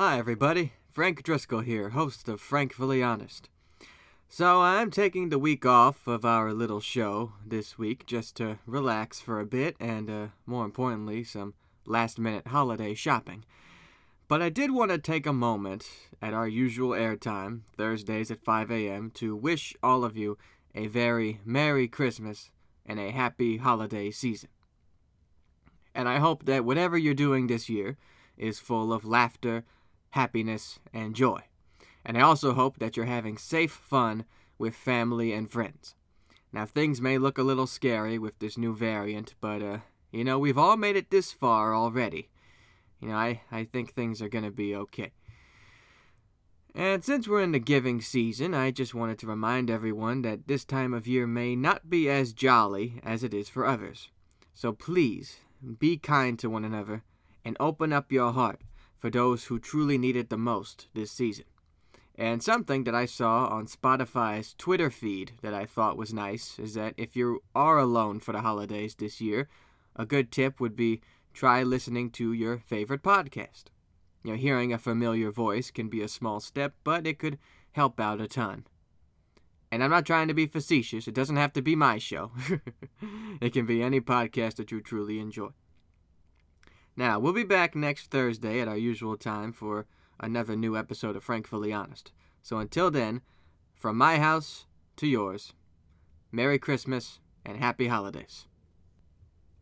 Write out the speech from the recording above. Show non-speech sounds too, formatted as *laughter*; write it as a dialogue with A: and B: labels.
A: Hi, everybody. Frank Driscoll here, host of Frankfully Honest. So, I'm taking the week off of our little show this week just to relax for a bit and, uh, more importantly, some last minute holiday shopping. But I did want to take a moment at our usual airtime, Thursdays at 5 a.m., to wish all of you a very Merry Christmas and a happy holiday season. And I hope that whatever you're doing this year is full of laughter, happiness, and joy. And I also hope that you're having safe fun with family and friends. Now, things may look a little scary with this new variant, but, uh, you know, we've all made it this far already. You know, I, I think things are going to be okay. And since we're in the giving season, I just wanted to remind everyone that this time of year may not be as jolly as it is for others. So please, be kind to one another and open up your heart for those who truly need it the most this season. And something that I saw on Spotify's Twitter feed that I thought was nice is that if you are alone for the holidays this year, a good tip would be try listening to your favorite podcast. You know, hearing a familiar voice can be a small step, but it could help out a ton. And I'm not trying to be facetious, it doesn't have to be my show. *laughs* it can be any podcast that you truly enjoy. Now, we'll be back next Thursday at our usual time for another new episode of Frankfully Honest. So until then, from my house to yours, Merry Christmas and Happy Holidays.